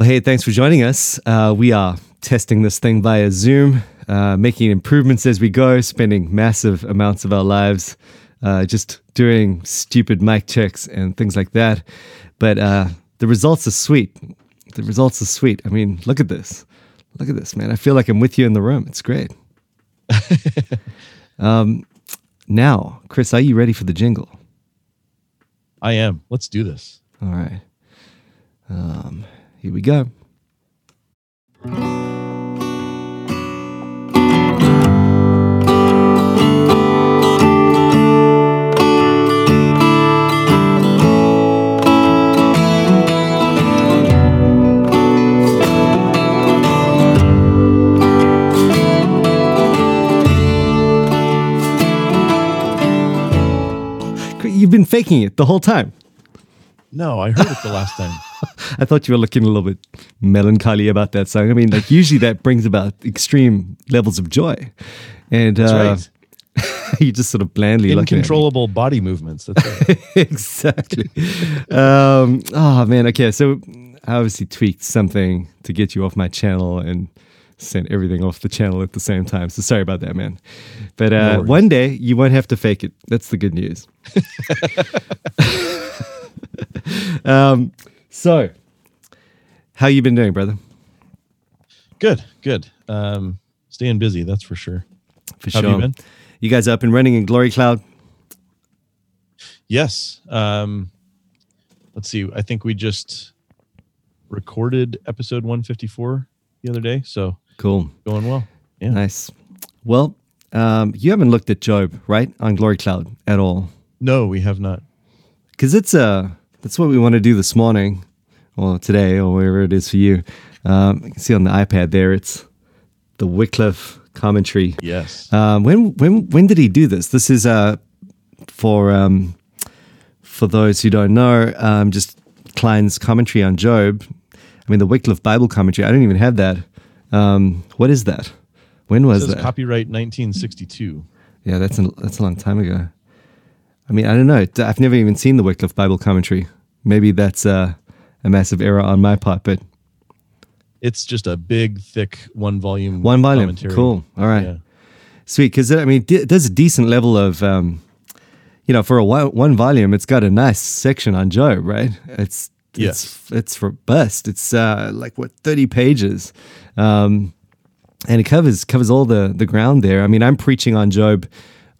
Well, hey, thanks for joining us. Uh, we are testing this thing via Zoom, uh, making improvements as we go, spending massive amounts of our lives uh, just doing stupid mic checks and things like that. But uh, the results are sweet. The results are sweet. I mean, look at this. Look at this, man. I feel like I'm with you in the room. It's great. um, now, Chris, are you ready for the jingle? I am. Let's do this. All right. Um, here we go. You've been faking it the whole time. No, I heard it the last time. I thought you were looking a little bit melancholy about that song. I mean, like usually that brings about extreme levels of joy, and uh, right. you just sort of blandly looking at body movements. That's right. exactly. um, oh man. Okay, so I obviously tweaked something to get you off my channel and sent everything off the channel at the same time. So sorry about that, man. But uh, worries. one day you won't have to fake it. That's the good news. um, so, how you been doing, brother? good, good. Um, staying busy, that's for sure. For How sure. you been? You guys up and running in Glory Cloud? Yes. Um, let's see. I think we just recorded episode 154 the other day, so Cool. going well. Yeah. Nice. Well, um, you haven't looked at Job, right, on Glory Cloud at all. No, we have not. because it's uh that's what we want to do this morning. Or today or wherever it is for you. Um, you can see on the ipad there it's the wycliffe commentary. Yes. um, when when when did he do this? This is uh for um for those who don't know um just kline's commentary on job. I mean the wycliffe bible commentary i don't even have that. Um what is that? When It was that? copyright 1962. yeah that's a, that's a long time ago I mean, I don't know. I've never even seen the Wycliffe Bible commentary. Maybe that's uh, a massive error on my part, but It's just a big, thick one volume. one volume. commentary. Cool. All right. Yeah. Sweet. Because, I mean, d- there's a decent level of, um, you know, for a one, one volume, it's got a nice section on Job, right? It's, yes, it's, it's robust. It's uh, like, what, 30 pages. Um, and it covers covers all the, the ground there. I mean, I'm preaching on Job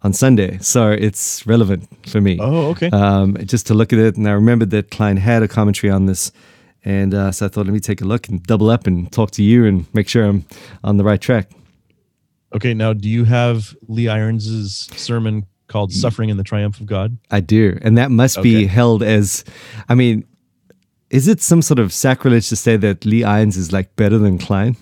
on Sunday, so it's relevant for me. Oh, okay. um, just to look at it. And I remembered that Kline had a commentary on this. And uh, so I thought, let me take a look and double up and talk to you and make sure I'm on the right track. Okay, now do you have Lee Irons's sermon called "Suffering in the Triumph of God"? I do. And that must be held as, I mean, is it some sort of sacrilege to say that Lee Irons is like better than Kline?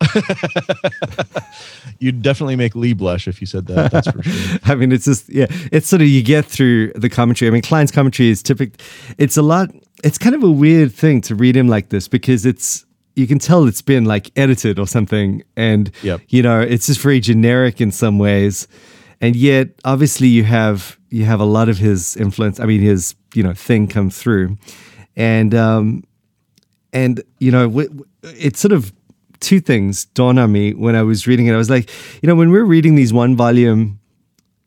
You'd definitely make Lee blush if you said that. That's for sure. I mean, it's just yeah, it's sort of you get through the commentary. I mean, Kline's commentary is typical. It's a lot. It's kind of a weird thing to read him like this because it's you can tell it's been like edited or something, and Yep. you know, it's just very generic in some ways, and yet obviously you have you have a lot of his influence. I mean, his you know thing come through, and um, and you know, w- w- it's sort of two things dawned on me when I was reading it. I was like, you know, when we're reading these one volume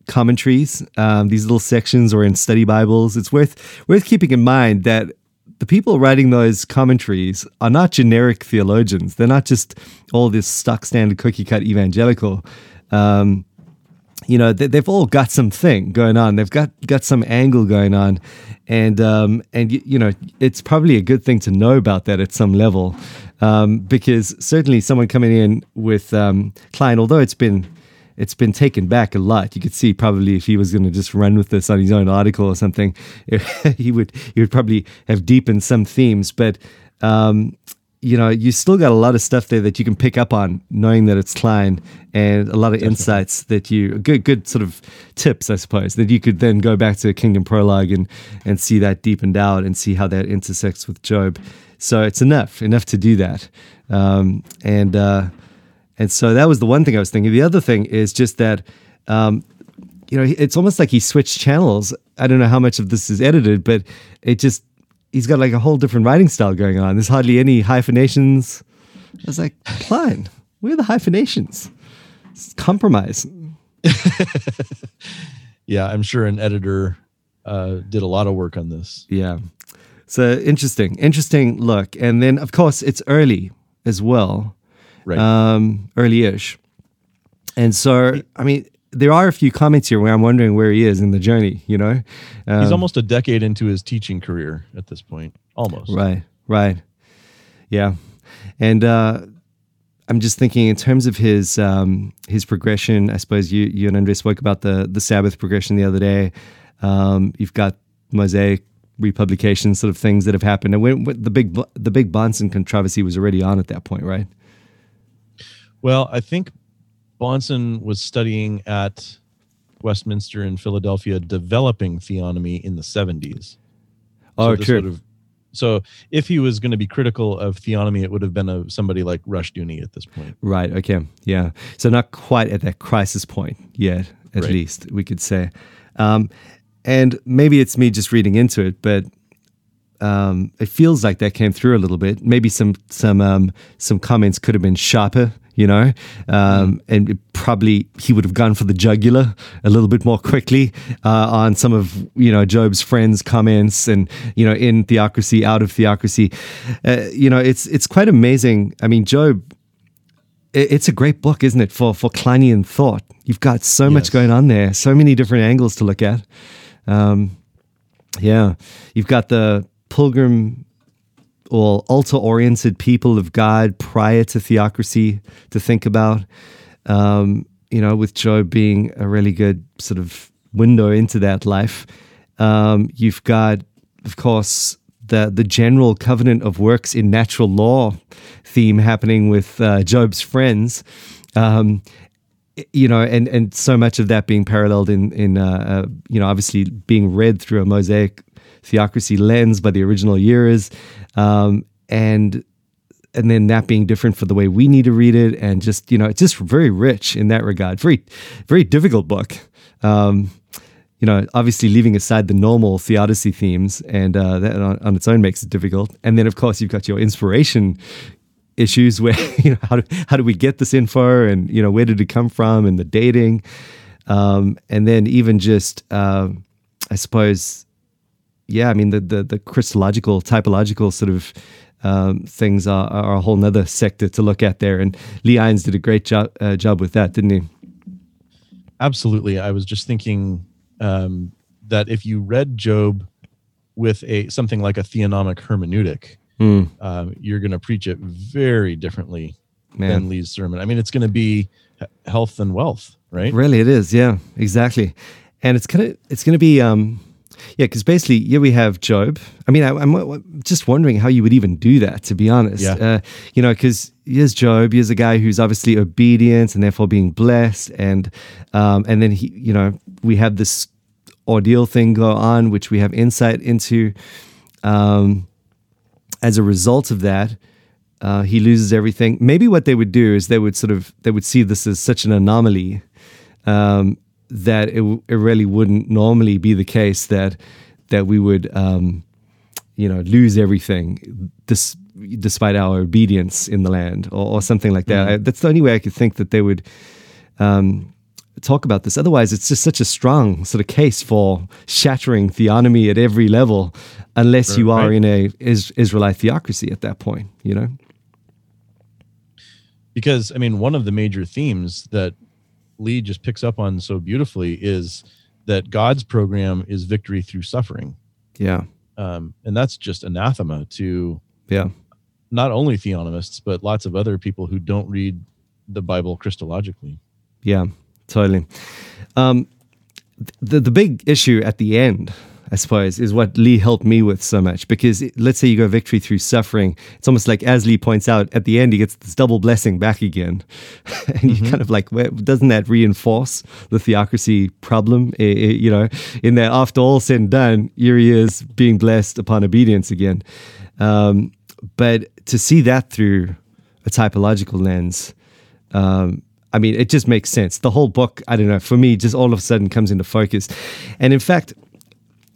commentaries, um, these little sections, or in study Bibles, it's worth worth keeping in mind that the people writing those commentaries are not generic theologians. They're not just all this stock standard cookie cut evangelical. Um, you know they, they've all got something going on. They've got got some angle going on. And um and you, you know it's probably a good thing to know about that at some level um because certainly someone coming in with um kline although it's been it's been taken back a lot you could see probably if he was going to just run with this on his own article or something he would he would probably have deepened some themes. But um you know, you still got a lot of stuff there that you can pick up on, knowing that it's Kline, and a lot of insights that you good good sort of tips, I suppose, that you could then go back to Kingdom Prologue and and see that deepened out and see how that intersects with Job. So it's enough enough to do that, um, and uh, and so that was the one thing I was thinking. The other thing is just that. Um, you know, it's almost like he switched channels. I don't know how much of this is edited, but it just he's got like a whole different writing style going on. There's hardly any hyphenations. I was like, Kline, where are the hyphenations? It's compromise. Yeah, I'm sure an editor uh, did a lot of work on this. Yeah. So interesting, interesting look. And then, of course, it's early as well, Right. um, early-ish. And so, I mean, there are a few comments here where I'm wondering where he is in the journey. You know, um, He's almost a decade into his teaching career at this point. Almost. right, right, yeah. And uh, I'm just thinking in terms of his um, his progression. I suppose you you and Andre spoke about the the Sabbath progression the other day. Um, you've got Mosaic republication sort of things that have happened, and when, when the big the big Bahnsen controversy was already on at that point, right? Well, I think Bahnsen was studying at Westminster in Philadelphia, developing theonomy in the 70s. Oh, this true. would have- so if he was going to be critical of theonomy, it would have been a, somebody like Rushdoony at this point. Right. Okay. Yeah. So not quite at that crisis point yet, at Right. least we could say. Um, and maybe it's me just reading into it, but um, it feels like that came through a little bit. Maybe some some um, some comments could have been sharper, you know, um, and probably he would have gone for the jugular a little bit more quickly uh, on some of you know Job's friends' comments, and you know in theocracy, out of theocracy. Uh, you know, it's it's quite amazing. I mean, Job it's a great book, isn't it, for for Kleinian thought? You've got so much going on there, so many different angles to look at. Um, yeah, you've got the pilgrim or altar-oriented people of God prior to theocracy to think about. Um, you know, with Job being a really good sort of window into that life. Um, you've got, of course, the the general covenant of works in natural law theme happening with uh, Job's friends. Um, you know, and and so much of that being paralleled in in uh, uh, you know obviously being read through a Mosaic theocracy lens by the original years, um, and and then that being different for the way we need to read it, and just you know, it's just very rich in that regard. Very very difficult book. Um, you know, obviously leaving aside the normal theodicy themes, and uh, that on, on its own makes it difficult. And then, of course, you've got your inspiration issues where you know how do how do we get this info, and you know where did it come from, and the dating, um, and then even just uh, I suppose, yeah, I mean the the, the Christological typological sort of. Um, things are, are a whole nother sector to look at there, and Lee Irons did a great job uh, job with that, didn't he? Absolutely. I was just thinking um, that if you read Job with a something like a theonomic hermeneutic, Mm, um, you're going to preach it very differently man. than Lee's sermon. I mean, it's going to be health and wealth, right? Really, it is. Yeah, exactly. And it's gonna it's gonna be um, yeah, because basically, yeah, we have Job. I mean, I, I'm I'm just wondering how you would even do that, to be honest. Yeah. Uh, you know, because here's Job. Here's a guy who's obviously obedient and therefore being blessed, and um, and then he, you know, we have this ordeal thing go on, which we have insight into. Um, as a result of that, uh, he loses everything. Maybe what they would do is they would sort of they would see this as such an anomaly um, that it, it really wouldn't normally be the case that that we would um, you know lose everything dis- despite our obedience in the land or, or something like that. I, that's the only way I could think that they would um, talk about this. Otherwise, it's just such a strong sort of case for shattering theonomy at every level, unless you are in a is, Israelite theocracy at that point. You know. because I mean, one of the major themes that Lee just picks up on so beautifully is that God's program is victory through suffering, Yeah. um, and that's just anathema to Yeah. not only theonomists but lots of other people who don't read the Bible Christologically. Yeah, totally. Um, the the big issue at the end, I suppose, is what Lee helped me with so much. Because it- let's say you go victory through suffering, it's almost like as Lee points out at the end, he gets this double blessing back again, and you kind of like, well, doesn't that reinforce the theocracy problem? I- I- you know, in that after all said and done, here he is being blessed upon obedience again. Um, but to see that through a typological lens. Um, I mean, it just makes sense. The whole book, I don't know, for me, just all of a sudden comes into focus. And in fact,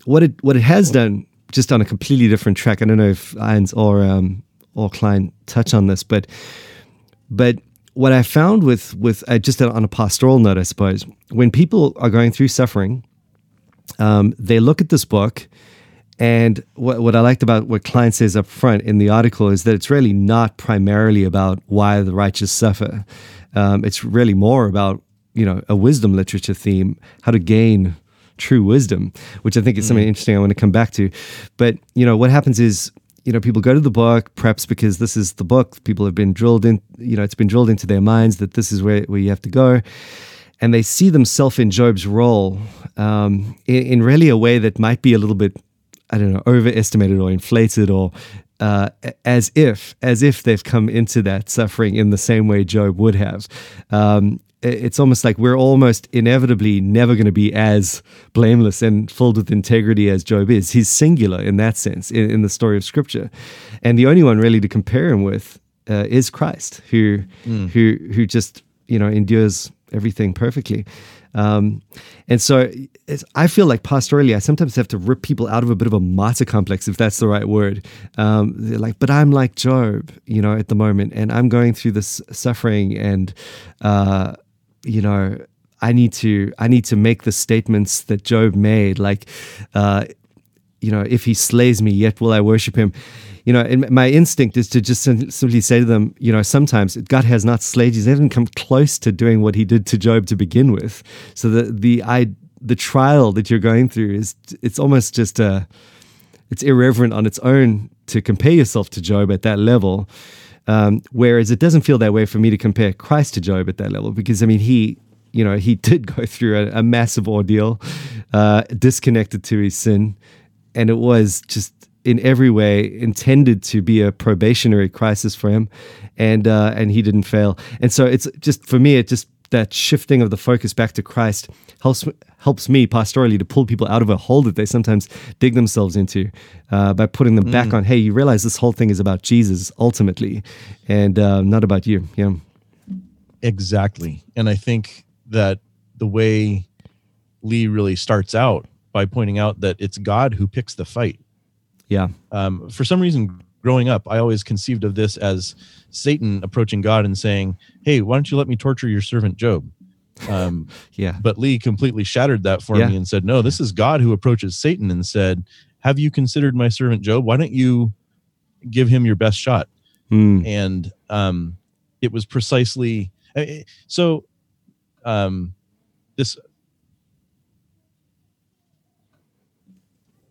what it what it has done just on a completely different track. I don't know if Irons or um, or Kline touch on this, but but what I found with with uh, just on a pastoral note, I suppose, when people are going through suffering, um, they look at this book. And what, what I liked about what Kline says up front in the article is that it's really not primarily about why the righteous suffer. Um, it's really more about you know a wisdom literature theme, how to gain true wisdom, which I think is something mm. interesting I want to come back to. But you know what happens is you know people go to the book perhaps because this is the book people have been drilled in you know it's been drilled into their minds that this is where, where you have to go and they see themselves in job's role um, in, in, really a way that might be a little bit i don't know overestimated or inflated or uh, as if as if they've come into that suffering in the same way job would have um, it's almost like we're almost inevitably never going to be as blameless and filled with integrity as Job is. He's singular in that sense in, in the story of Scripture, and the only one really to compare him with uh, is Christ, who mm. who who just you know endures everything perfectly. Um, and so I feel like pastorally, I sometimes have to rip people out of a bit of a martyr complex, if that's the right word. Um, they're like, but I'm like Job, you know, at the moment, and I'm going through this suffering and, uh, you know, I need to I need to make the statements that Job made, like, uh, you know, if he slays me, yet will I worship him. You know, and my instinct is to just simply say to them, you know, sometimes God has not slayed you; He hasn't come close to doing what He did to Job to begin with. So the the I the trial that you're going through is it's almost just a it's irreverent on its own to compare yourself to Job at that level. Um, whereas it doesn't feel that way for me to compare Christ to Job at that level, because I mean, he, you know, he did go through a, a massive ordeal, uh, disconnected to his sin, and it was just in every way intended to be a probationary crisis for him, and uh, and he didn't fail. And so it's just for me, it just that shifting of the focus back to Christ helps helps me pastorally to pull people out of a hole that they sometimes dig themselves into uh, by putting them mm. back on. Hey, you realize this whole thing is about Jesus ultimately, and uh, not about you. Yeah, exactly. And I think that the way Lee really starts out by pointing out that it's God who picks the fight. Yeah. Um, for some reason, growing up, I always conceived of this as Satan approaching God and saying, "Hey, why don't you let me torture your servant Job?" Um, yeah. But Lee completely shattered that for yeah. me and said, "No, this is God who approaches Satan and said, "Have you considered my servant Job? Why don't you give him your best shot?" Hmm. And um, it was precisely eh, eh, so. Um, this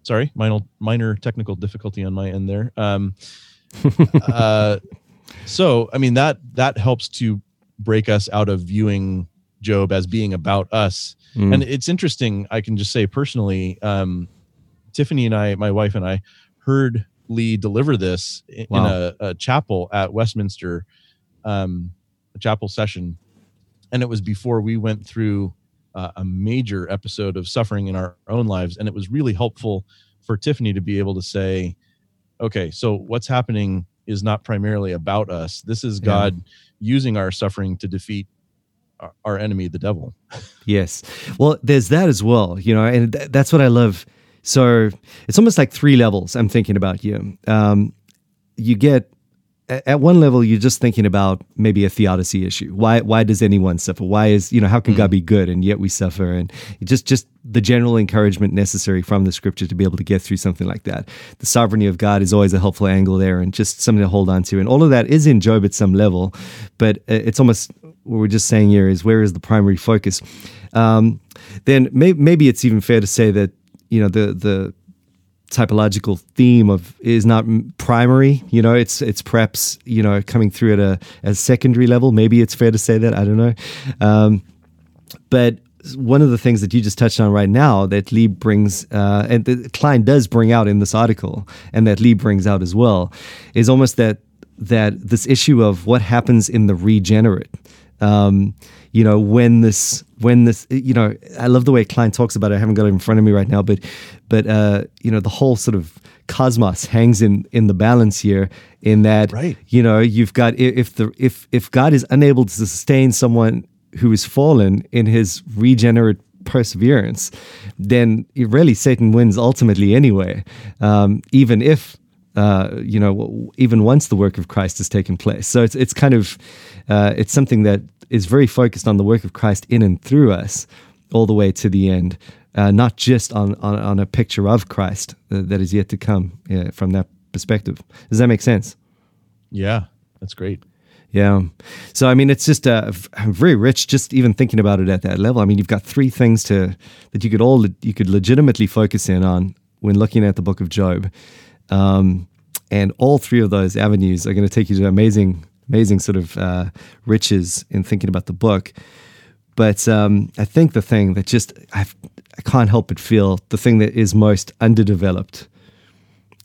sorry minor minor technical difficulty on my end there um uh so i mean that that helps to break us out of viewing job as being about us mm. and it's interesting i can just say personally um tiffany and i my wife and i heard lee deliver this in, wow. in a, a, chapel at westminster um a chapel session and it was before we went through uh, a major episode of suffering in our own lives and it was really helpful for tiffany to be able to say okay so what's happening is not primarily about us. This is God yeah. using our suffering to defeat our, our, enemy, the devil. yes. Well, there's that as well, you know, and th- that's what I love. So it's almost like three levels I'm thinking about you. Um, you get at one level you're just thinking about maybe a theodicy issue. Why why does anyone suffer? Why is you know how can mm. god be good and yet we suffer? And just just the general encouragement necessary from the scripture to be able to get through something like that. The sovereignty of god is always a helpful angle there and just something to hold on to. And all of that is in job at some level but it's almost what we're just saying here is where is the primary focus? Um, then may, maybe it's even fair to say that you know the the typological theme of is not primary you know it's it's perhaps you know coming through at a, a secondary level. Maybe it's fair to say that i don't know. Um, but one of the things that you just touched on right now that lee brings uh, and that kline does bring out in this article and that lee brings out as well is almost that that this issue of what happens in the regenerate um, you know when this when this you know i love the way kline talks about it i haven't got it in front of me right now but but uh, you know the whole sort of cosmos hangs in in the balance here in that right. you know you've got if the if if God is unable to sustain someone who is fallen in his regenerate perseverance, then really Satan wins ultimately anyway, um, even if. Uh, you know, even once the work of Christ has taken place, so it's it's kind of uh, it's something that is very focused on the work of Christ in and through us, all the way to the end, uh, not just on, on on a picture of Christ that is yet to come uh, from that perspective. Does that make sense? Yeah, that's great. Yeah. So I mean, it's just uh, very rich. Just even thinking about it at that level. I mean, you've got three things to that you could all you could legitimately focus in on when looking at the Book of Job, um, and all three of those avenues are going to take you to amazing, amazing sort of uh, riches in thinking about the book. But um, I think the thing that just I've, I can't help but feel the thing that is most underdeveloped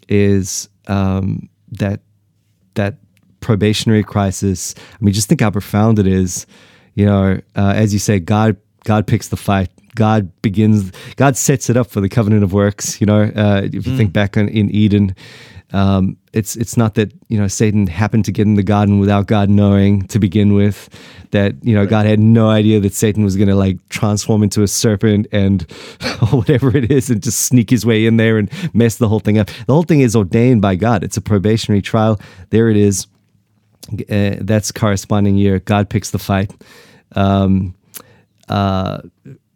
is um, that that probationary crisis. I mean, just think how profound it is. You know, uh, as you say, God God picks the fight. God begins. God sets it up for the covenant of works. You know, uh, if you mm. think back on, in Eden, um, it's it's not that you know Satan happened to get in the garden without God knowing to begin with. That you know right. God had no idea that Satan was going to like transform into a serpent and whatever it is, and just sneak his way in there and mess the whole thing up. The whole thing is ordained by God. It's a probationary trial. There it is uh, that's corresponding year. God picks the fight. Um, uh,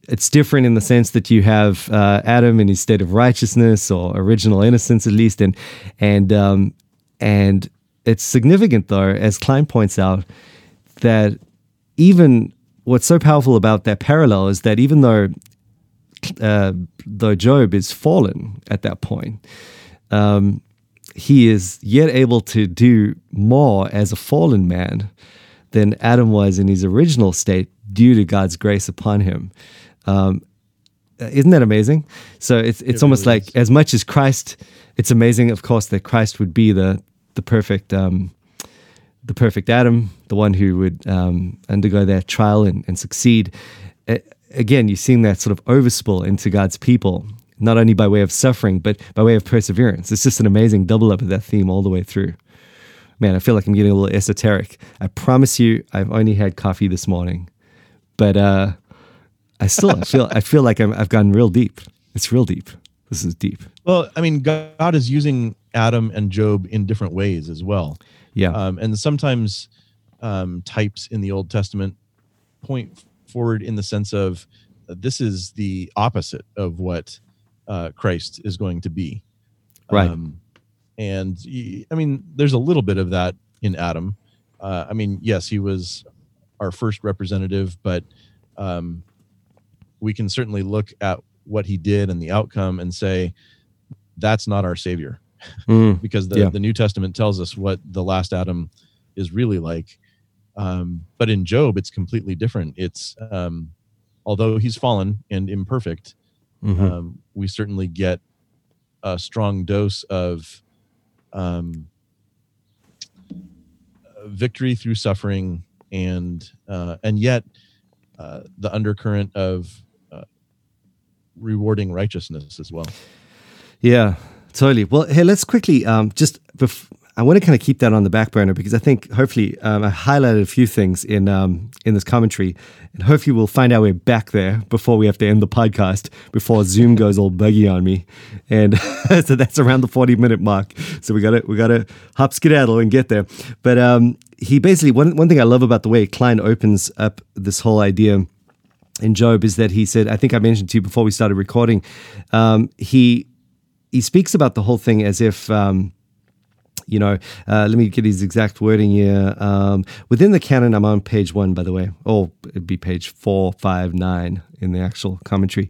it's different in the sense that you have uh, Adam in his state of righteousness or original innocence, at least, and and um, and it's significant though, as Kline points out, that even what's so powerful about that parallel is that even though uh, though Job is fallen at that point, um, he is yet able to do more as a fallen man than Adam was in his original state due to God's grace upon him. Um, isn't that amazing? So it's it's it almost really like is. as much as Christ, it's amazing, of course, that Christ would be the the perfect um, the perfect Adam, the one who would um, undergo that trial and, and succeed. again, you're seeing that sort of overspill into God's people not only by way of suffering, but by way of perseverance. It's just an amazing double up of that theme all the way through. Man, I feel like I'm getting a little esoteric. I promise you, I've only had coffee this morning, but uh, I still feel I feel like i have gone real deep. It's real deep. This is deep. Well, I mean, God is using Adam and Job in different ways as well. Yeah, um, and sometimes um, types in the Old Testament point forward in the sense of uh, this is the opposite of what uh, Christ is going to be. Right. Um, and I mean, there's a little bit of that in Adam. Uh, I mean, yes, he was our first representative, but um, we can certainly look at what he did and the outcome and say that's not our savior, mm, because the, yeah. the New Testament tells us what the last Adam is really like. Um, but in Job, it's completely different. It's um, although he's fallen and imperfect, mm-hmm. um, we certainly get a strong dose of um, victory through suffering, and uh, and yet uh, the undercurrent of rewarding righteousness as well. Yeah, totally. Well, hey, let's quickly um, just bef- I want to kind of keep that on the back burner because I think hopefully um, I highlighted a few things in um, in this commentary, and hopefully we'll find our way back there before we have to end the podcast before Zoom goes all buggy on me, and so that's around the forty minute mark. So we got to we got to hop skedaddle and get there. But um, he basically one one thing I love about the way Klein opens up this whole idea in Job is that he said I think I mentioned to you before we started recording, um, he he speaks about the whole thing as if um, you know, uh, let me get his exact wording here. Um, within the canon, I'm on page one, by the way. Oh, it'd be page four, five, nine in the actual commentary.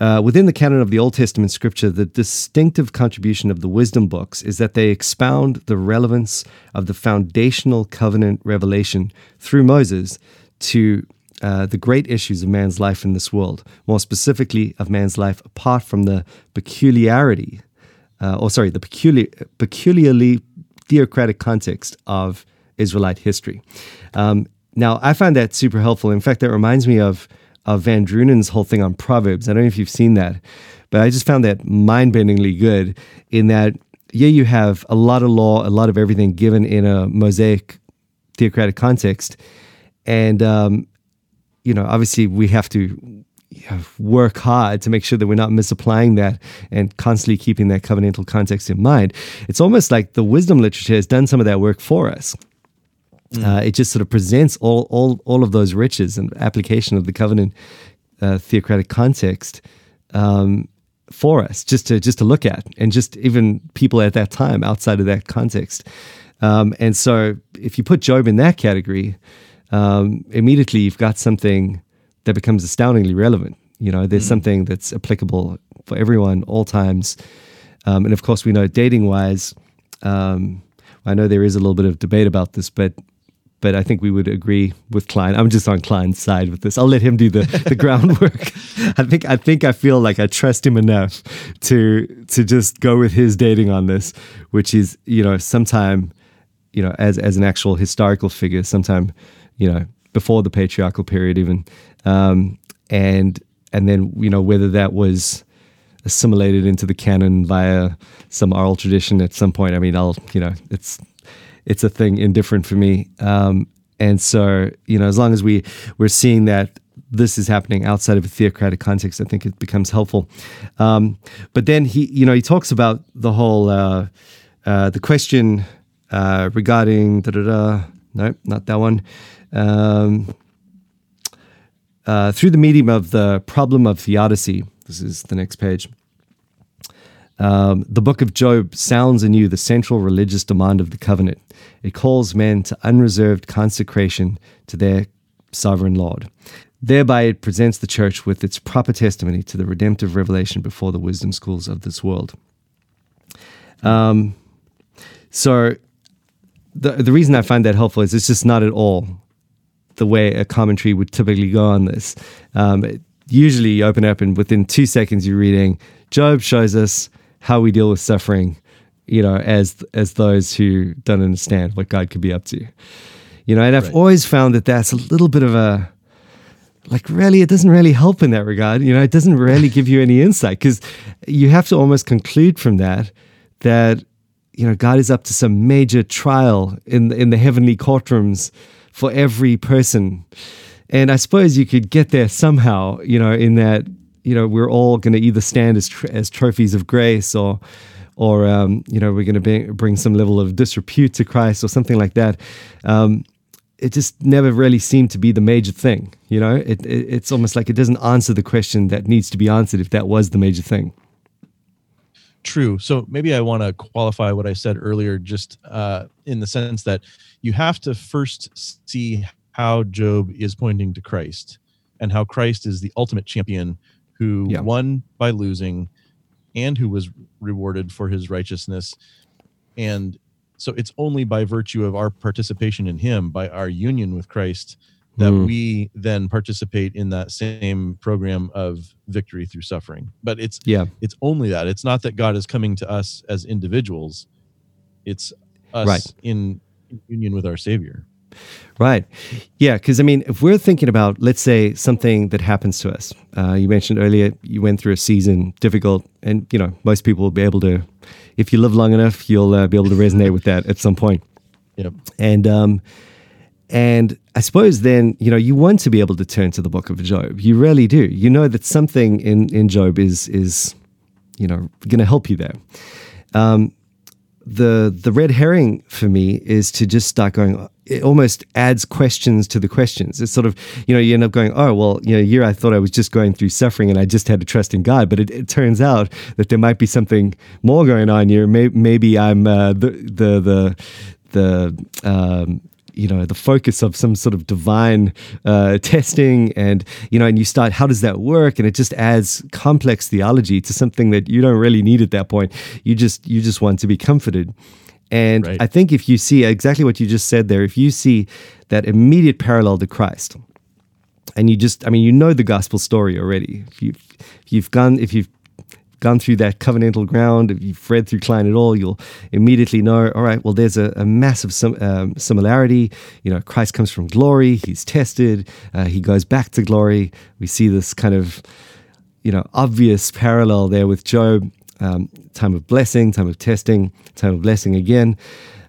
Uh, within the canon of the Old Testament scripture, the distinctive contribution of the wisdom books is that they expound the relevance of the foundational covenant revelation through Moses to uh, the great issues of man's life in this world, more specifically of man's life apart from the peculiarity uh, or sorry, the peculiar, peculiarly theocratic context of Israelite history. Um, now, I find that super helpful. In fact, that reminds me of, of VanDrunen's whole thing on Proverbs. I don't know if you've seen that, but I just found that mind bendingly good in that, yeah, you have a lot of law, a lot of everything given in a Mosaic theocratic context. And, um, you know, obviously we have to work hard to make sure that we're not misapplying that and constantly keeping that covenantal context in mind. It's almost like the wisdom literature has done some of that work for us. Mm. Uh, it just sort of presents all, all, all of those riches and application of the covenant uh, theocratic context um, for us, just to just to look at, and just even people at that time outside of that context. Um, and so, if you put Job in that category, um, immediately you've got something that becomes astoundingly relevant. You know, there's mm. something that's applicable for everyone, all times. Um, and of course, we know dating wise, um, I know there is a little bit of debate about this, but but I think we would agree with Kline. I'm just on Kline's side with this. I'll let him do the, the groundwork. I think I think I feel like I trust him enough to to just go with his dating on this, which is you know sometime you know as as an actual historical figure, sometime you know before the patriarchal period even, um, and and then you know whether that was assimilated into the canon via some oral tradition at some point. I mean, I'll you know it's it's a thing indifferent for me. Um, and so you know, as long as we we're seeing that this is happening outside of a theocratic context, I think it becomes helpful. Um, but then he, you know, he talks about the whole uh, uh, the question uh, regarding da da da. No, not that one. Um, uh, through the medium of the problem of theodicy. This is the next page. Um, the book of Job sounds anew the central religious demand of the covenant. It calls men to unreserved consecration to their sovereign Lord. Thereby, it presents the church with its proper testimony to the redemptive revelation before the wisdom schools of this world. Um, so, the, the reason I find that helpful is it's just not at all the way a commentary would typically go on this. Um, usually, you open up and within two seconds, you're reading Job shows us how we deal with suffering, you know, as as those who don't understand what God could be up to. You know, and I've right. always found that that's a little bit of a like really it doesn't really help in that regard you know it doesn't really give you any insight because you have to almost conclude from that that you know god is up to some major trial in in the heavenly courtrooms for every person and i suppose you could get there somehow you know in that you know we're all going to either stand as tr- as trophies of grace or or um, you know we're going to bring some level of disrepute to Christ or something like that. Um, it just never really seemed to be the major thing. You know, it, it, it's almost like it doesn't answer the question that needs to be answered if that was the major thing. True. So maybe I want to qualify what I said earlier, just uh, in the sense that you have to first see how Job is pointing to Christ and how Christ is the ultimate champion who yeah. won by losing and who was rewarded for his righteousness. And so it's only by virtue of our participation in him, by our union with Christ, that mm. we then participate in that same program of victory through suffering. But it's yeah, it's only that. It's not that God is coming to us as individuals. It's us right. in union with our Savior. Right. Yeah. Because, I mean, if we're thinking about, let's say, something that happens to us, uh, you mentioned earlier you went through a season difficult, and, you know, most people will be able to, if you live long enough, you'll uh, be able to resonate with that at some point. Yep. And, um, and I suppose then, you know, you want to be able to turn to the book of Job. You really do. You know that something in, in Job is, is, you know, going to help you there. Um, the the red herring for me is to just start going it almost adds questions to the questions. It's sort of you know you end up going oh well you know here i thought i was just going through suffering and i just had to trust in god. But it, it turns out that there might be something more going on here. Maybe, maybe i'm uh, the the the the um, you know the focus of some sort of divine uh, testing and you know and you start how does that work? And it just adds complex theology to something that you don't really need at that point. You just you just want to be comforted. And right. i think if you see exactly what you just said there if you see that immediate parallel to christ and you just i mean you know the gospel story already. If you've, if you've gone if you've gone through that covenantal ground, if you've read through Kline at all, you'll immediately know, all right, well, there's a, a massive sim, um, similarity. You know, Christ comes from glory, he's tested, uh, he goes back to glory. We see this kind of, you know, obvious parallel there with Job. Um, time of blessing, time of testing, time of blessing again.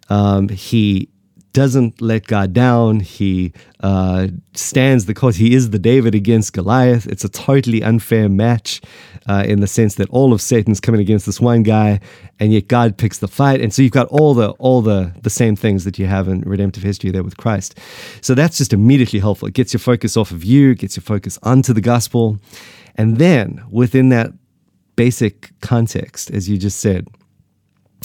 Um, he doesn't let God down. He uh, stands the cause. He is the David against Goliath. It's a totally unfair match uh, in the sense that all of Satan's coming against this one guy, and yet God picks the fight. And so you've got all the all the the same things that you have in redemptive history there with Christ. So that's just immediately helpful. It gets your focus off of you, gets your focus onto the gospel, and then within that basic context, as you just said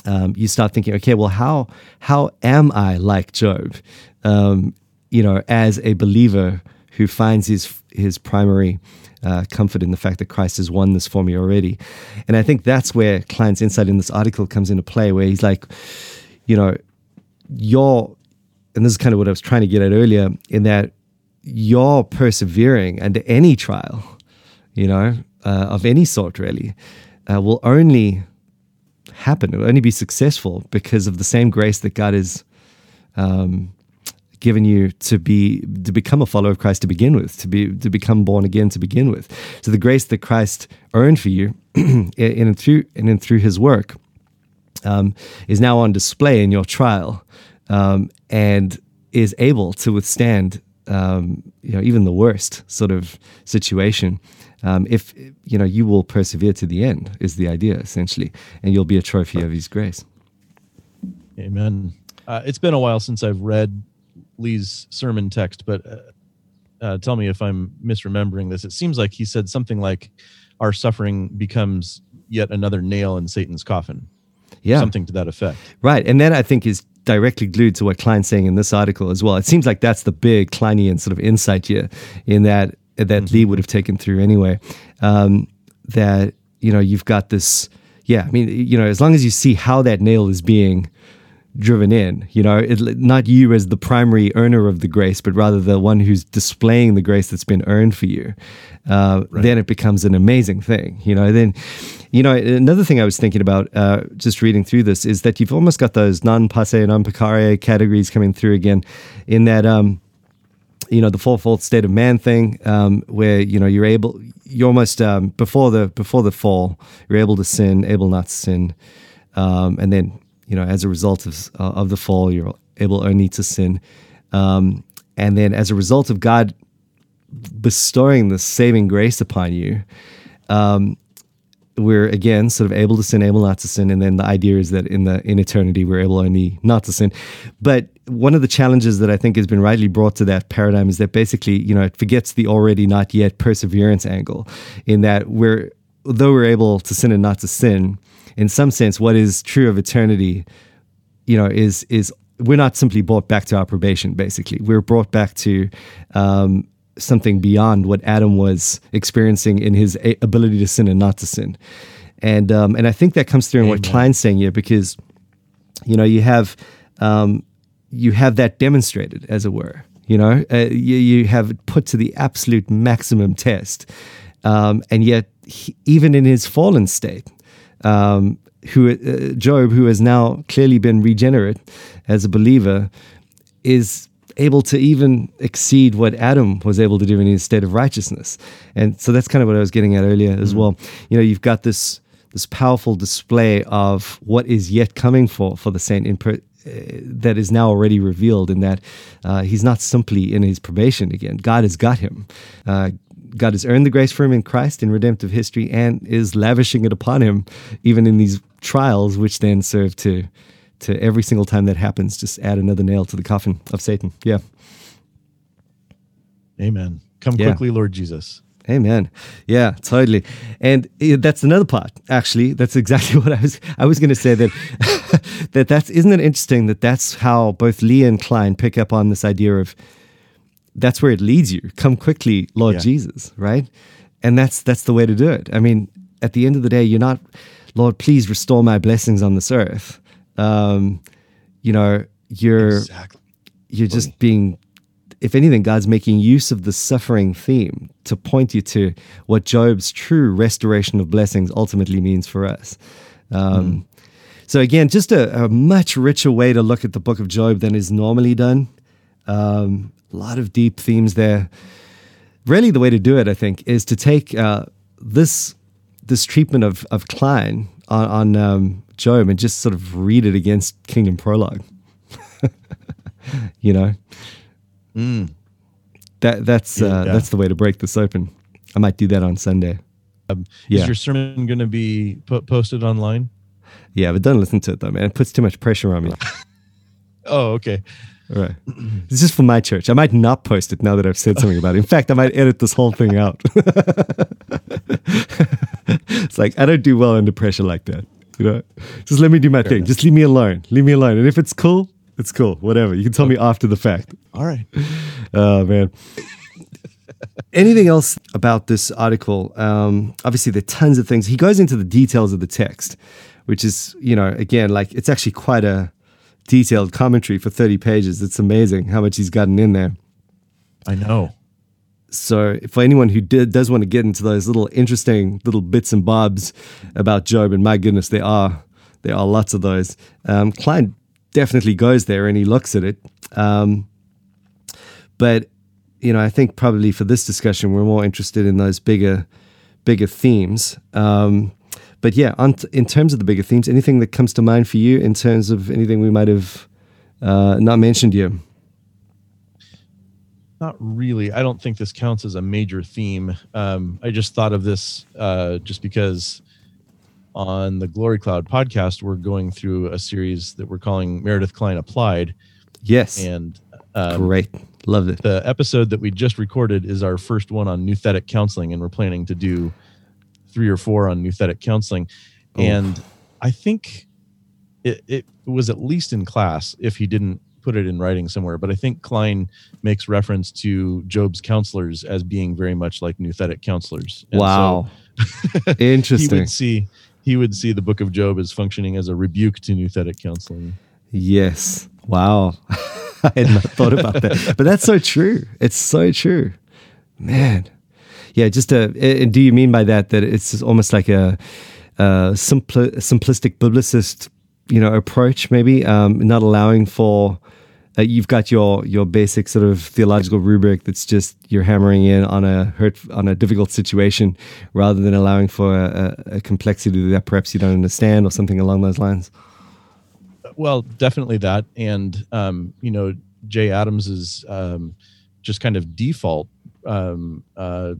um, you start thinking, okay, well, how how am I like Job? Um, you know, as a believer who finds his his primary uh, comfort in the fact that Christ has won this for me already, and I think that's where Kline's insight in this article comes into play, where he's like, you know, you're, and this is kind of what I was trying to get at earlier, in that you're persevering under any trial, you know, uh, of any sort, really, uh, will only happen. It will only be successful because of the same grace that God has um, given you to be to become a follower of Christ to begin with, to be to become born again to begin with. So the grace that Christ earned for you in and through and in through His work um, is now on display in your trial um, and is able to withstand um, you know even the worst sort of situation um, if you know you will persevere to the end is the idea essentially and you'll be a trophy of his grace. Amen. Uh, it's been a while since i've read lee's sermon text but uh, uh, tell me if i'm misremembering this. It seems like he said something like our suffering becomes yet another nail in satan's coffin. Yeah. Something to that effect. Right and that i think is directly glued to what Kline's saying in this article as well. It seems like that's the big Kleinian sort of insight here, in that that mm-hmm. Lee would have taken through anyway. Um, that you know you've got this. Yeah, I mean, you know, as long as you see how that nail is being driven in, you know, it, not you as the primary earner of the grace, but rather the one who's displaying the grace that's been earned for you. Uh, right. Then it becomes an amazing thing, you know. Then, you know, another thing I was thinking about uh, just reading through this is that you've almost got those non posse, non peccare categories coming through again, in that. Um, you know the fourfold state of man thing, um, where you know you're able, you're almost um, before the before the fall, you're able to sin, able not to sin, um, and then you know as a result of uh, of the fall, you're able only to sin, um, and then as a result of God bestowing the saving grace upon you, um, we're again sort of able to sin, able not to sin, and then the idea is that in the in eternity we're able only not to sin. But one of the challenges that I think has been rightly brought to that paradigm is that basically, you know, it forgets the already not yet perseverance angle, in that we're though we're able to sin and not to sin, in some sense, what is true of eternity, you know, is is we're not simply brought back to our probation. Basically, we're brought back to um, something beyond what Adam was experiencing in his ability to sin and not to sin. And um, and I think that comes through in what Kline's saying here because you know you have um, you have that demonstrated as it were. You know uh, you, you have it put to the absolute maximum test, um, and yet he, even in his fallen state. Um, who uh, Job, who has now clearly been regenerate as a believer, is able to even exceed what Adam was able to do in his state of righteousness. And so that's kind of what I was getting at earlier as mm-hmm. well. You know, you've got this this powerful display of what is yet coming for for the saint in per, that is now already revealed in that uh, he's not simply in his probation again. God has got him. Uh, God has earned the grace for him in Christ in redemptive history and is lavishing it upon him even in these trials, which then serve to to every single time that happens, just add another nail to the coffin of Satan. Yeah. Amen. Come yeah. quickly, Lord Jesus. Amen. Yeah, totally. And that's another part. Actually, that's exactly what I was. I was going to say that that that's isn't it interesting that that's how both Lee and Kline pick up on this idea of that's where it leads you. Come quickly, Lord yeah. Jesus. Right, and that's that's the way to do it. I mean, at the end of the day, you're not, Lord, please restore my blessings on this earth um, you know, you're exactly. you're just being if anything, God's making use of the suffering theme to point you to what Job's true restoration of blessings ultimately means for us. Um, mm. So, again, just a, a, much richer way to look at the book of Job than is normally done. Um, a lot of deep themes there. Really, the way to do it, I think, is to take uh, this this treatment of, of Kline on, on um, Job and just sort of read it against Kingdom Prologue. you know, Mm. that that's uh, that's the way to break this open. I might do that on Sunday. Um, Yeah. Is your sermon going to be put, posted online? Yeah, but don't listen to it though, man. It puts too much pressure on me. Oh, okay. All right. This is for my church. I might not post it now that I've said something about it. In fact, I might edit this whole thing out. it's like I don't do well under pressure like that. You know, just let me do my thing. Just leave me alone. Leave me alone. And if it's cool, it's cool. Whatever. You can tell me after the fact. All right. Oh man. Anything else about this article? Um, obviously, there are tons of things. He goes into the details of the text, which is, you know, again, like it's actually quite a detailed commentary for 30 pages. It's amazing how much he's gotten in there. I know. So, for anyone who did, does want to get into those little interesting little bits and bobs about Job, and my goodness, there are there are lots of those. Um, Kline definitely goes there and he looks at it. Um, but you know, I think probably for this discussion, we're more interested in those bigger bigger themes. Um, but yeah, t- in terms of the bigger themes, anything that comes to mind for you in terms of anything we might have uh, not mentioned yet? Not really. I don't think this counts as a major theme. Um, I just thought of this uh, just because on the Glory Cloud podcast, we're going through a series that we're calling Meredith Kline Applied. Yes, And um, great, loved it. the episode that we just recorded is our first one on nouthetic counseling, and we're planning to do three or four on nouthetic counseling. Oh. And I think it, it was at least in class if he didn't put it in writing somewhere. But I think Kline makes reference to Job's counselors as being very much like nouthetic counselors. And so Wow, he interesting. would see he would see the book of Job as functioning as a rebuke to nouthetic counseling. Yes. Wow. I had not thought about that. But that's so true. It's so true. Man. Yeah, just a, and do you mean by that that it's almost like a, a simpli- simplistic biblicist, you know, approach maybe, um, not allowing for uh, you've got your your basic sort of theological rubric that's just you're hammering in on a hurt on a difficult situation rather than allowing for a, a, complexity that perhaps you don't understand or something along those lines. well definitely that and um, you know jay adams's um, just kind of default um, uh,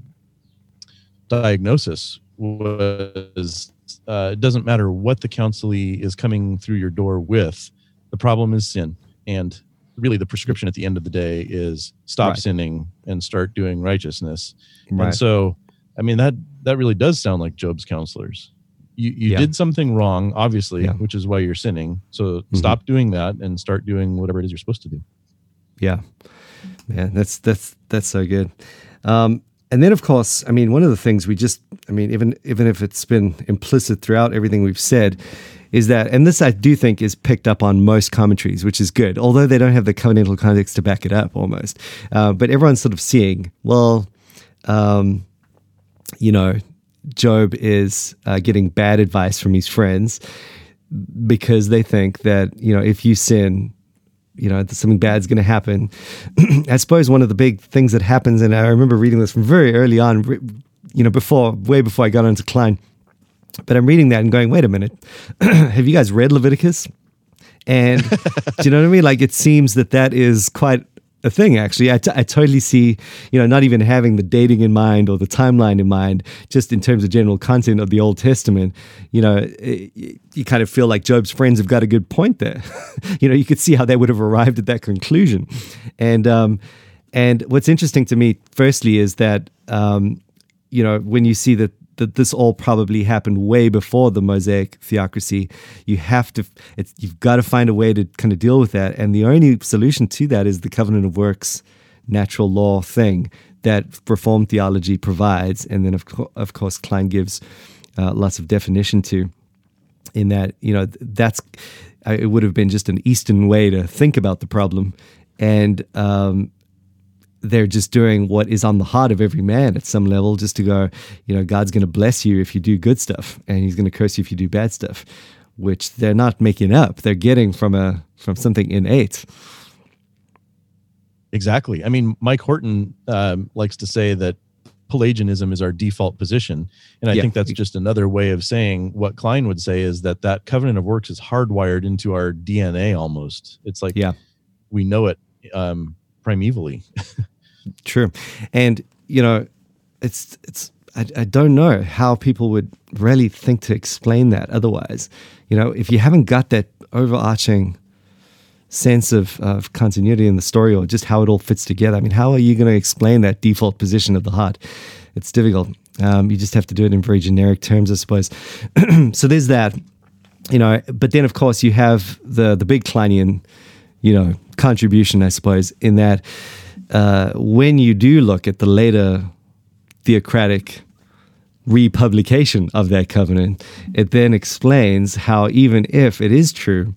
diagnosis was uh, it doesn't matter what the counselee is coming through your door with the problem is sin and really the prescription at the end of the day is stop Right. sinning and start doing righteousness Right. and so i mean that that really does sound like job's counselors you, you Yeah. did something wrong obviously Yeah. which is why you're sinning so Mhm. stop doing that and start doing whatever it is you're supposed to do Yeah, man, that's that's that's so good. Um, and then, of course, I mean, one of the things we just, I mean, even even if it's been implicit throughout everything we've said, is that, and this I do think is picked up on most commentaries, which is good, although they don't have the covenantal context to back it up, almost. Uh, but everyone's sort of seeing, well, um, you know, Job is uh, getting bad advice from his friends because they think that you know if you sin you know something bad's going to happen i suppose one of the big things that happens and i remember reading this from very early on you know before way before i got onto kline but i'm reading that and going wait a minute. Have you guys read leviticus? And do you know what i mean? Like it seems that that is quite a thing actually. I, t- I totally see you know not even having the dating in mind or the timeline in mind just in terms of general content of the old testament you know it, you kind of feel like job's friends have got a good point there. You know you could see how they would have arrived at that conclusion. And um and what's interesting to me firstly is that um you know when you see that that this all probably happened way before the Mosaic theocracy. You have to, you've got to find a way to kind of deal with that. And the only solution to that is the covenant of works, natural law thing that Reformed theology provides. And then, of, co- of course, Kline gives uh, lots of definition to. In that, you know, that's uh, it would have been just an Eastern way to think about the problem, and um, they're just doing what is on the heart of every man at some level, just to go, you know, God's going to bless you if you do good stuff, and He's going to curse you if you do bad stuff, which they're not making up; they're getting from a from something innate. exactly i mean mike horton um, likes to say that pelagianism is our default position and i Yeah. think that's just another way of saying what kline would say is that that covenant of works is hardwired into our dna almost it's like Yeah. we know it um, primevally. True, and you know, it's it's I, I don't know how people would really think to explain that otherwise. You know, if you haven't got that overarching sense of, of continuity in the story or just how it all fits together, I mean, how are you going to explain that default position of the heart? It's difficult. Um, you just have to do it in very generic terms, I suppose. so there's that, you know. But then, of course, you have the the big Kleinian, you know, contribution, I suppose, in that uh, when you do look at the later theocratic republication of that covenant, it then explains how even if it is true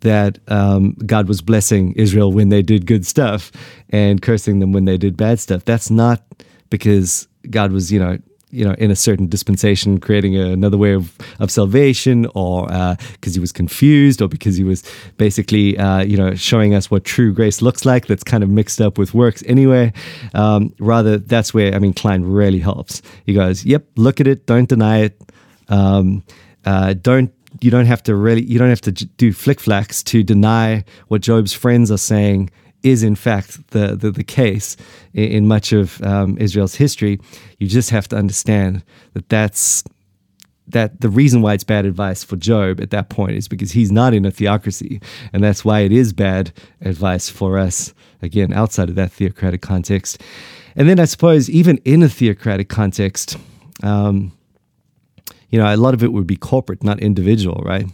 that um, God was blessing Israel when they did good stuff and cursing them when they did bad stuff, that's not because God was, you know, you know, in a certain dispensation, creating another way of, of salvation, or because uh, he was confused, or because he was basically, uh, you know, showing us what true grace looks like. That's kind of mixed up with works anyway. Um, rather, that's where I mean, Kline really helps. He goes, "Yep, look at it, don't deny it, um, uh, don't." You don't have to really. You don't have to do flick flacks to deny what Job's friends are saying is in fact the, the, the case in, in, much of um, Israel's history. You just have to understand that that's that the reason why it's bad advice for Job at that point is because he's not in a theocracy, and that's why it is bad advice for us again outside of that theocratic context. And then I suppose even in a theocratic context, um, you know, a lot of it would be corporate, not individual, right?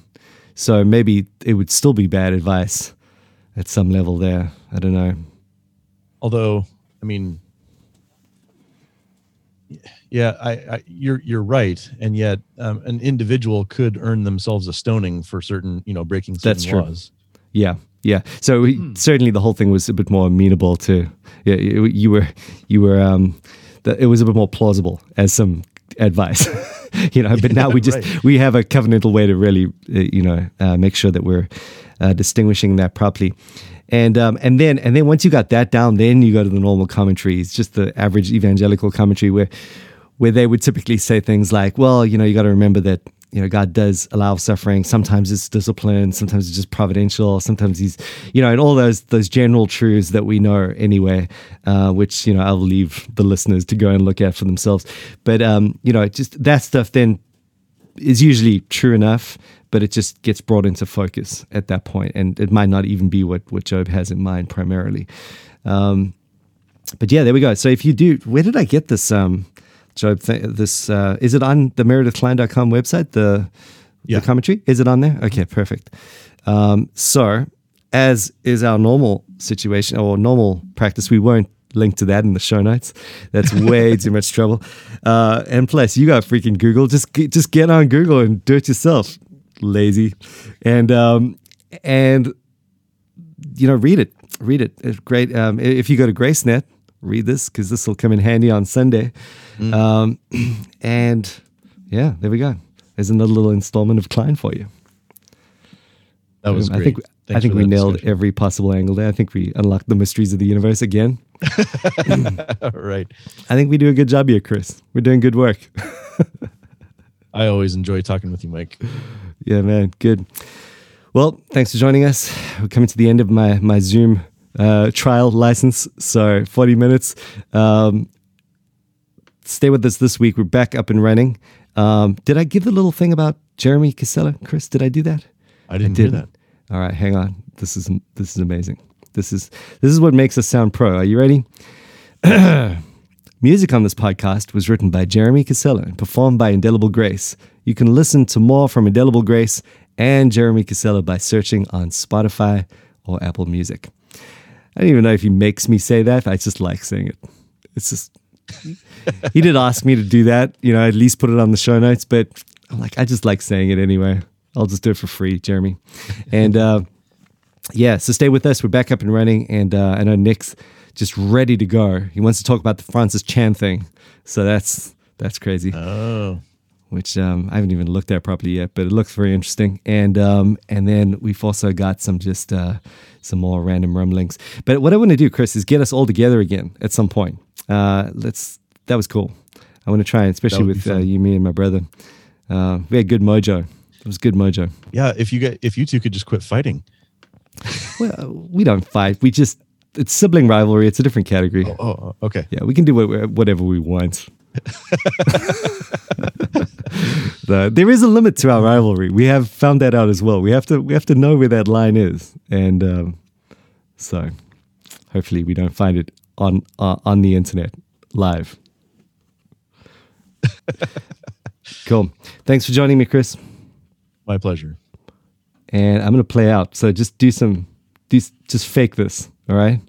So maybe it would still be bad advice at some level there. I don't know. Although, I mean, yeah, I, I you're you're right, and yet um, an individual could earn themselves a stoning for certain, you know, breaking certain That's true. laws. Yeah, yeah. So hmm. certainly the whole thing was a bit more amenable to. Yeah, you, you were you were um, the, it was a bit more plausible as some advice. you know, but now we just right. we have a covenantal way to really, uh, you know, uh, make sure that we're uh, distinguishing that properly. And um, and then and then once you got that down, then you go to the normal commentary. It's just the average evangelical commentary where where they would typically say things like, "Well, you know, you got to remember that you know God does allow suffering. Sometimes it's discipline. Sometimes it's just providential. Sometimes He's, you know, and all those those general truths that we know anyway, uh, which you know I'll leave the listeners to go and look at for themselves. But um, you know, just that stuff then is usually true enough but it just gets brought into focus at that point, and it might not even be what what Job has in mind primarily. Um, but yeah, there we go. So if you do, where did I get this um, Job? Th- this uh, is it on the meredithkline.com website? The yeah. the commentary is it on there? Okay, perfect. Um, so as is our normal situation or normal practice, we won't link to that in the show notes. That's way too much trouble. Uh, and plus, you got freaking Google. Just just get on Google and do it yourself lazy, and um, and you know, read it, read it. It's great. Um, if you go to GraceNet, read this because this will come in handy on Sunday. Mm. Um, and yeah, there we go. There's another little installment of Kline for you. That was. I think Thanks I think we nailed discussion. every possible angle there. I think we unlocked the mysteries of the universe again. right. I think we do a good job here, Chris. We're doing good work. I always enjoy talking with you, Mike. Yeah, man. Good. Well, thanks for joining us. We're coming to the end of my my Zoom uh, trial license. So 40 minutes. Um, stay with us this week. We're back up and running. Um, did I give the little thing about Jeremy Casella, Chris? Did I do that? I didn't I hear that. All right, hang on. This is this is amazing. This is this is what makes us sound pro. Are you ready? Music on this podcast was written by Jeremy Casella and performed by Indelible Grace. You can listen to more from Indelible Grace and Jeremy Casella by searching on Spotify or Apple Music. I don't even know if he makes me say that. I just like saying it. It's just, he did ask me to do that, you know, at least put it on the show notes, but I'm like, I just like saying it anyway. I'll just do it for free, Jeremy. And uh, yeah, so stay with us. We're back up and running. And uh, I know Nick's just ready to go. He wants to talk about the Francis Chan thing. So that's that's crazy. Oh. Which um, I haven't even looked at properly yet, but it looks very interesting. And um, and then we've also got some just uh, some more random rumblings. But what I want to do, Chris, is get us all together again at some point. Uh, let's. That was cool. I want to try, especially with uh, you, me, and my brother. Uh, we had good mojo. It was good mojo. Yeah, if you get if you two could just quit fighting. well, we don't fight. We just it's sibling rivalry. It's a different category. Oh, oh, okay. Yeah, we can do whatever we want. The, there is a limit to our rivalry. We have found that out as well. We have to we have to know where that line is, and um, so hopefully we don't find it on uh, on the internet live. cool. Thanks for joining me, Chris. My pleasure. And I'm gonna play out. So just do some, do, just fake this. All right.